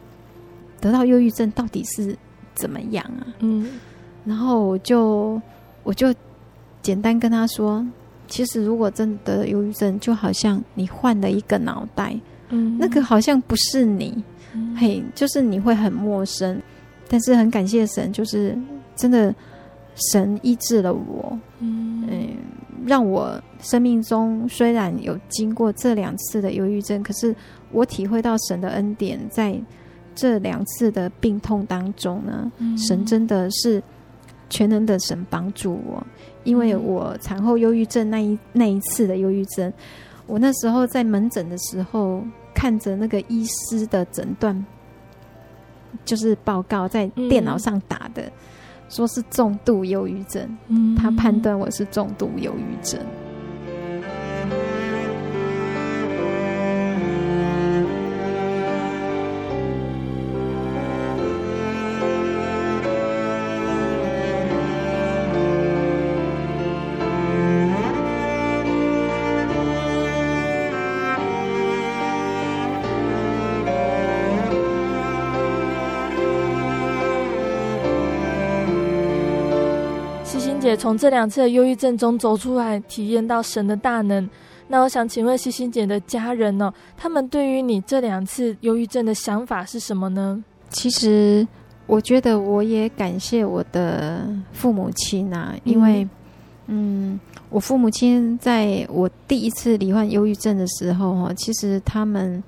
得到忧郁症到底是怎么样啊？嗯，然后我就我就简单跟他说，其实如果真的得了忧郁症，就好像你换了一个脑袋，嗯，那个好像不是你，嗯，嘿，就是你会很陌生，但是很感谢神，就是真的。神医治了我，嗯，让我生命中虽然有经过这两次的忧郁症，可是我体会到神的恩典，在这两次的病痛当中呢，嗯、神真的是全能的神帮助我，因为我产后忧郁症那一那一次的忧郁症，我那时候在门诊的时候，看着那个医师的诊断，就是报告在电脑上打的。嗯说是重度忧郁症，嗯，他判断我是重度忧郁症。姐从这两次的忧郁症中走出来，体验到神的大能。那我想请问希欣姐的家人呢？他们对于你这两次忧郁症的想法是什么呢？其实我觉得我也感谢我的父母亲啊，因为嗯，我父母亲在我第一次罹患忧郁症的时候哈，其实他们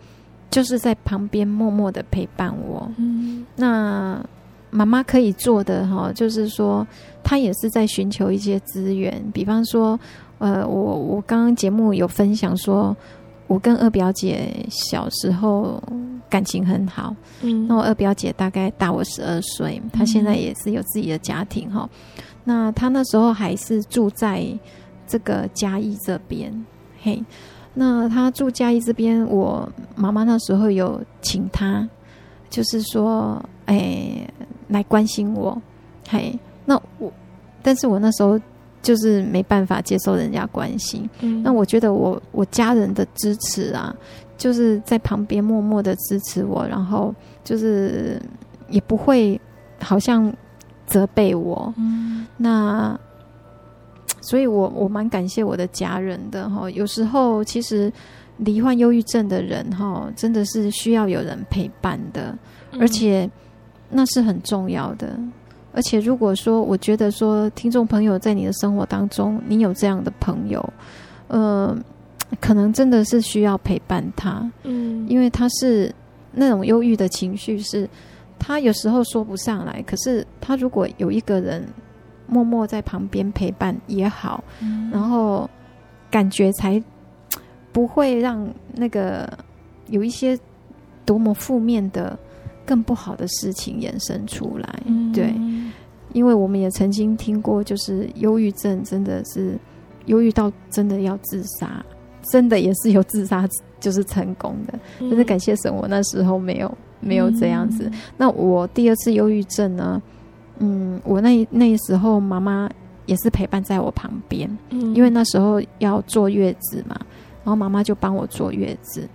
就是在旁边默默的陪伴我。嗯，那妈妈可以做的哈，就是说她也是在寻求一些资源，比方说。呃，我我刚刚节目有分享说，我跟二表姐小时候感情很好。嗯，那我二表姐大概大我十二岁，她现在也是有自己的家庭哈。那她那时候还是住在这个嘉义这边，嘿。那她住嘉义这边，我妈妈那时候有请她，就是说，哎，来关心我，嘿。那我，但是我那时候。就是没办法接受人家关心，嗯，那我觉得我我家人的支持啊，就是在旁边默默的支持我，然后就是也不会好像责备我，嗯，那所以我我蛮感谢我的家人的哈。有时候其实罹患忧郁症的人哈，真的是需要有人陪伴的，而且那是很重要的。而且，如果说我觉得说听众朋友在你的生活当中，你有这样的朋友，呃，可能真的是需要陪伴他，嗯，因为他是那种忧郁的情绪，是他有时候说不上来。可是他如果有一个人默默在旁边陪伴也好，嗯，然后感觉才不会让那个有一些多么负面的。更不好的事情衍生出来，嗯，对，因为我们也曾经听过，就是忧郁症真的是忧郁到真的要自杀，真的也是有自杀就是成功的，但是感谢神，我那时候没有没有这样子。那我第二次忧郁症呢？嗯，我那那时候妈妈也是陪伴在我旁边，因为那时候要坐月子嘛，然后妈妈就帮我坐月子。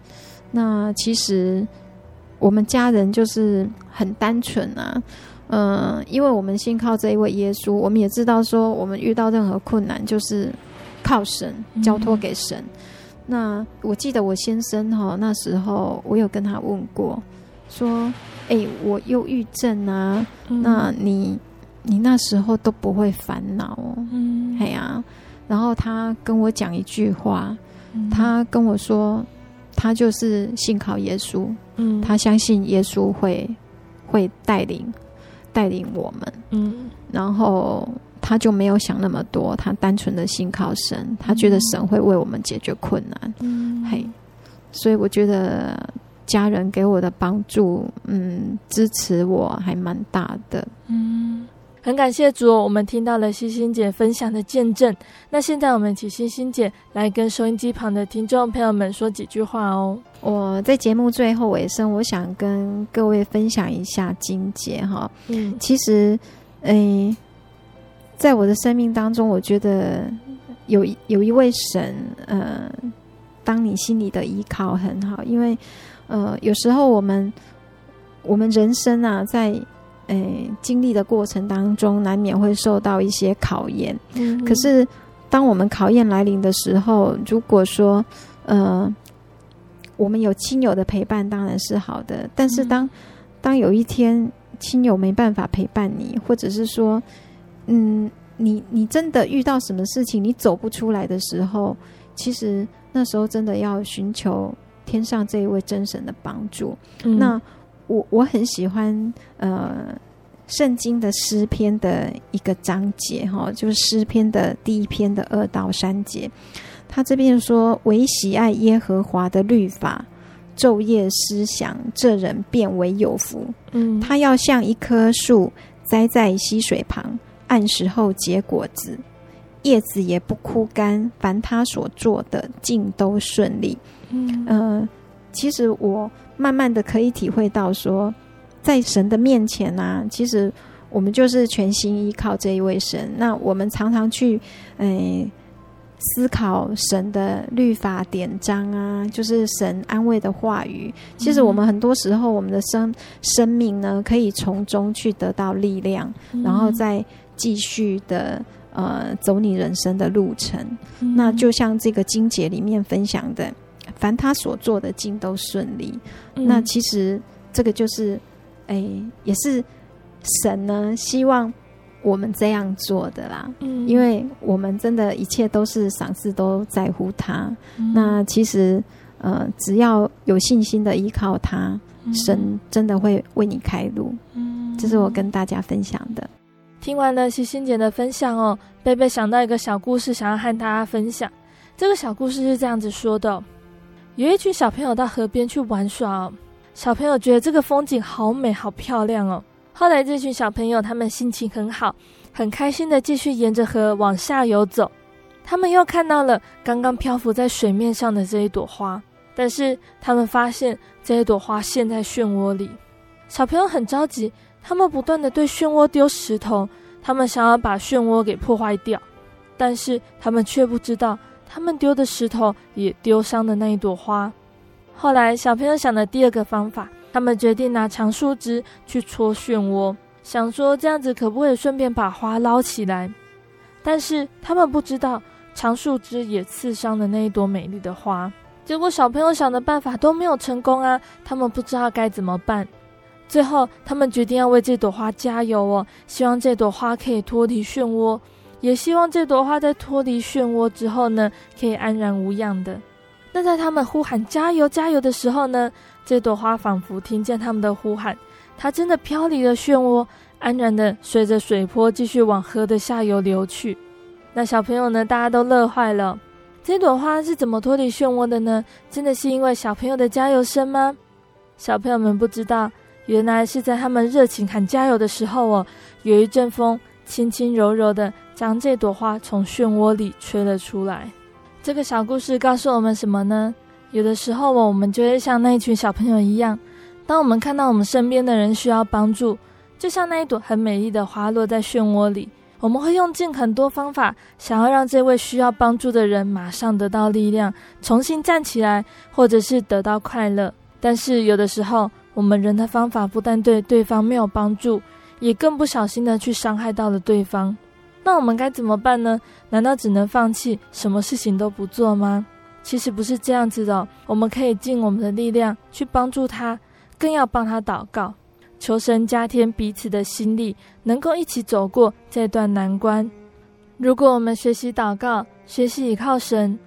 那其实。我们家人就是很单纯啊，嗯、呃，因为我们信靠这一位耶稣，我们也知道说，我们遇到任何困难就是靠神，交托给神。嗯、那我记得我先生哈，那时候我有跟他问过，说，哎，我忧郁症啊，嗯、那你你那时候都不会烦恼哦，嗯，哎呀，然后他跟我讲一句话，嗯、他跟我说。他就是信靠耶稣，嗯，他相信耶稣会会带领带领我们，嗯，然后他就没有想那么多，他单纯的信靠神，他觉得神会为我们解决困难，嗯，嘿，所以我觉得家人给我的帮助，嗯，支持我还蛮大的，嗯。很感谢主，我们听到了希欣姐分享的见证。那现在我们请希欣姐来跟收音机旁的听众朋友们说几句话哦。我在节目最后尾声，我想跟各位分享一下金姐哈。嗯，其实，诶，在我的生命当中，我觉得有有一位神，呃，当你心里的依靠很好，因为，呃，有时候我们我们人生啊，在诶，经历的过程当中，难免会受到一些考验。嗯。可是，当我们考验来临的时候，如果说，呃，我们有亲友的陪伴，当然是好的。但是当，当、嗯、当有一天亲友没办法陪伴你，或者是说，嗯，你你真的遇到什么事情，你走不出来的时候，其实那时候真的要寻求天上这一位真神的帮助。嗯、那。我我很喜欢呃圣经的诗篇的一个章节哈，就是诗篇的第一篇的二到三节。他这边说：“唯喜爱耶和华的律法，昼夜思想，这人便为有福。嗯，他要像一棵树栽在溪水旁，按时候结果子，叶子也不枯干。凡他所做的，尽都顺利。”嗯，呃，其实我。慢慢的可以体会到说，在神的面前啊，其实我们就是全心依靠这一位神。那我们常常去，诶，思考神的律法典章啊，就是神安慰的话语。其实我们很多时候，我们的生生命呢，可以从中去得到力量，然后再继续的呃走你人生的路程。嗯、那就像这个经节里面分享的，凡他所做的尽都顺利。嗯、那其实这个就是，哎，也是神呢希望我们这样做的啦。嗯，因为我们真的一切都是赏赐都在乎他。嗯、那其实呃，只要有信心的依靠他。神真的会为你开路，嗯，这是我跟大家分享的。听完了希欣姐的分享哦，贝贝想到一个小故事，想要和大家分享。这个小故事是这样子说的：有一群小朋友到河边去玩耍哦，小朋友觉得这个风景好美、好漂亮哦。后来这群小朋友他们心情很好，很开心的继续沿着河往下游走。他们又看到了刚刚漂浮在水面上的这一朵花。但是他们发现这一朵花陷在漩涡里，小朋友很着急，他们不断的对漩涡丢石头，他们想要把漩涡给破坏掉，但是他们却不知道，他们丢的石头也丢伤了那一朵花。后来小朋友想了第二个方法，他们决定拿长树枝去戳漩涡，想说这样子可不可以顺便把花捞起来？但是他们不知道，长树枝也刺伤了那一朵美丽的花。结果小朋友想的办法都没有成功啊！他们不知道该怎么办。最后，他们决定要为这朵花加油哦，希望这朵花可以脱离漩涡，也希望这朵花在脱离漩涡之后呢，可以安然无恙的。那在他们呼喊加油加油的时候呢，这朵花仿佛听见他们的呼喊，它真的飘离了漩涡，安然的随着水波继续往河的下游流去。那小朋友呢，大家都乐坏了。这朵花是怎么脱离漩涡的呢？真的是因为小朋友的加油声吗？小朋友们不知道，原来是在他们热情喊加油的时候哦，有一阵风轻轻柔柔的将这朵花从漩涡里吹了出来。这个小故事告诉我们什么呢？有的时候，我们就会像那一群小朋友一样，当我们看到我们身边的人需要帮助，就像那一朵很美丽的花落在漩涡里。我们会用尽很多方法，想要让这位需要帮助的人马上得到力量，重新站起来，或者是得到快乐。但是有的时候，我们人的方法不但对对方没有帮助，也更不小心的去伤害到了对方。那我们该怎么办呢？难道只能放弃，什么事情都不做吗？其实不是这样子的，我们可以尽我们的力量去帮助他，更要帮他祷告。求神加添彼此的心力，能够一起走过这段难关。如果我们学习祷告，学习倚靠神，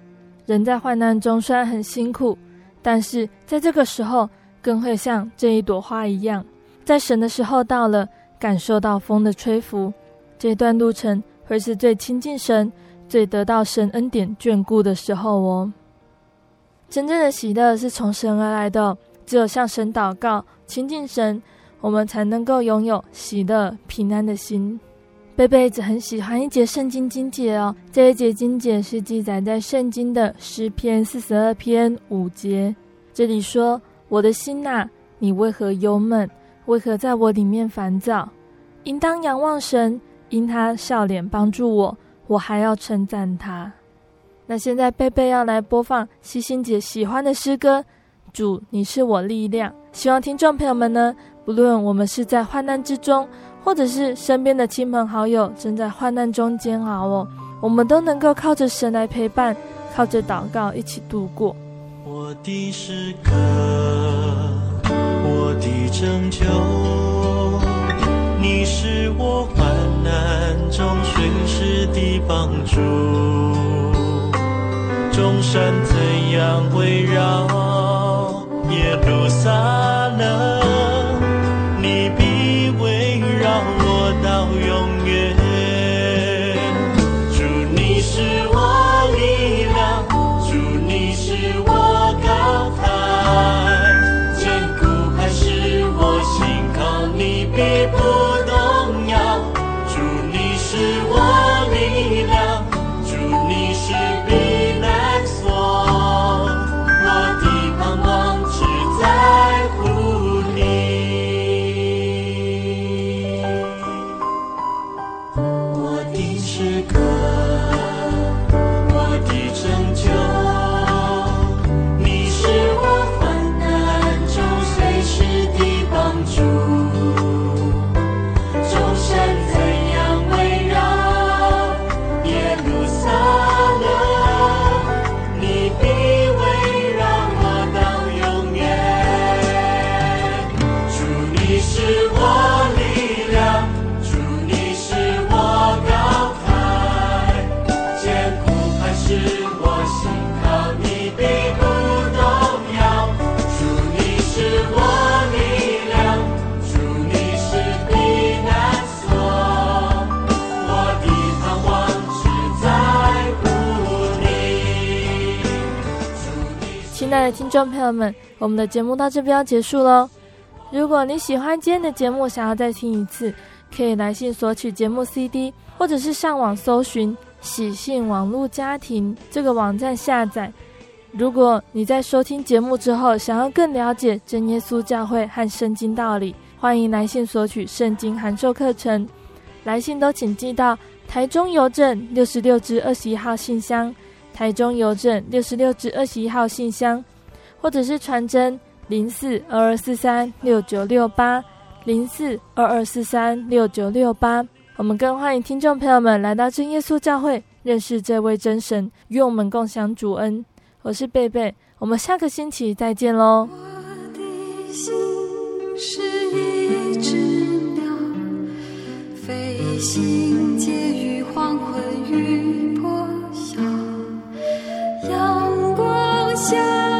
人在患难中虽然很辛苦，但是在这个时候更会像这一朵花一样，在神的时候到了，感受到风的吹拂，这段路程会是最亲近神、最得到神恩典眷顾的时候哦。真正的喜乐是从神而来的，只有向神祷告，亲近神。我们才能够拥有喜乐平安的心。贝贝一直很喜欢一节圣经经节哦，这一节经节是记载在圣经的诗篇四十二篇五节。这里说：“我的心呐，你为何忧闷？为何在我里面烦躁？应当仰望神，因他笑脸帮助我，我还要称赞他。”那现在贝贝要来播放希欣姐喜欢的诗歌：“主，你是我力量。”希望听众朋友们呢。不论我们是在患难之中，或者是身边的亲朋好友正在患难中煎熬哦，我们都能够靠着神来陪伴，靠着祷告一起度过。我的诗歌，的拯救，你是我患难中随时的帮助。众山怎样围绕耶路撒冷？的听众朋友们，我们的节目到这边要结束喽。如果你喜欢今天的节目，想要再听一次，可以来信索取节目 CD，或者是上网搜寻喜信网络家庭这个网站下载。如果你在收听节目之后，想要更了解真耶稣教会和圣经道理，欢迎来信索取圣经函授课程。来信都请寄到台中邮政六十六至二十一号信箱。台中邮政六十六至二十一号信箱，或者是传真零四二二四三六九六八零四二二四三六九六八。我们更欢迎听众朋友们来到真耶稣教会，认识这位真神，与我们共享主恩。我是贝贝，我们下个星期再见喽。我的心是一只鸟，飞行介于黄昏与向人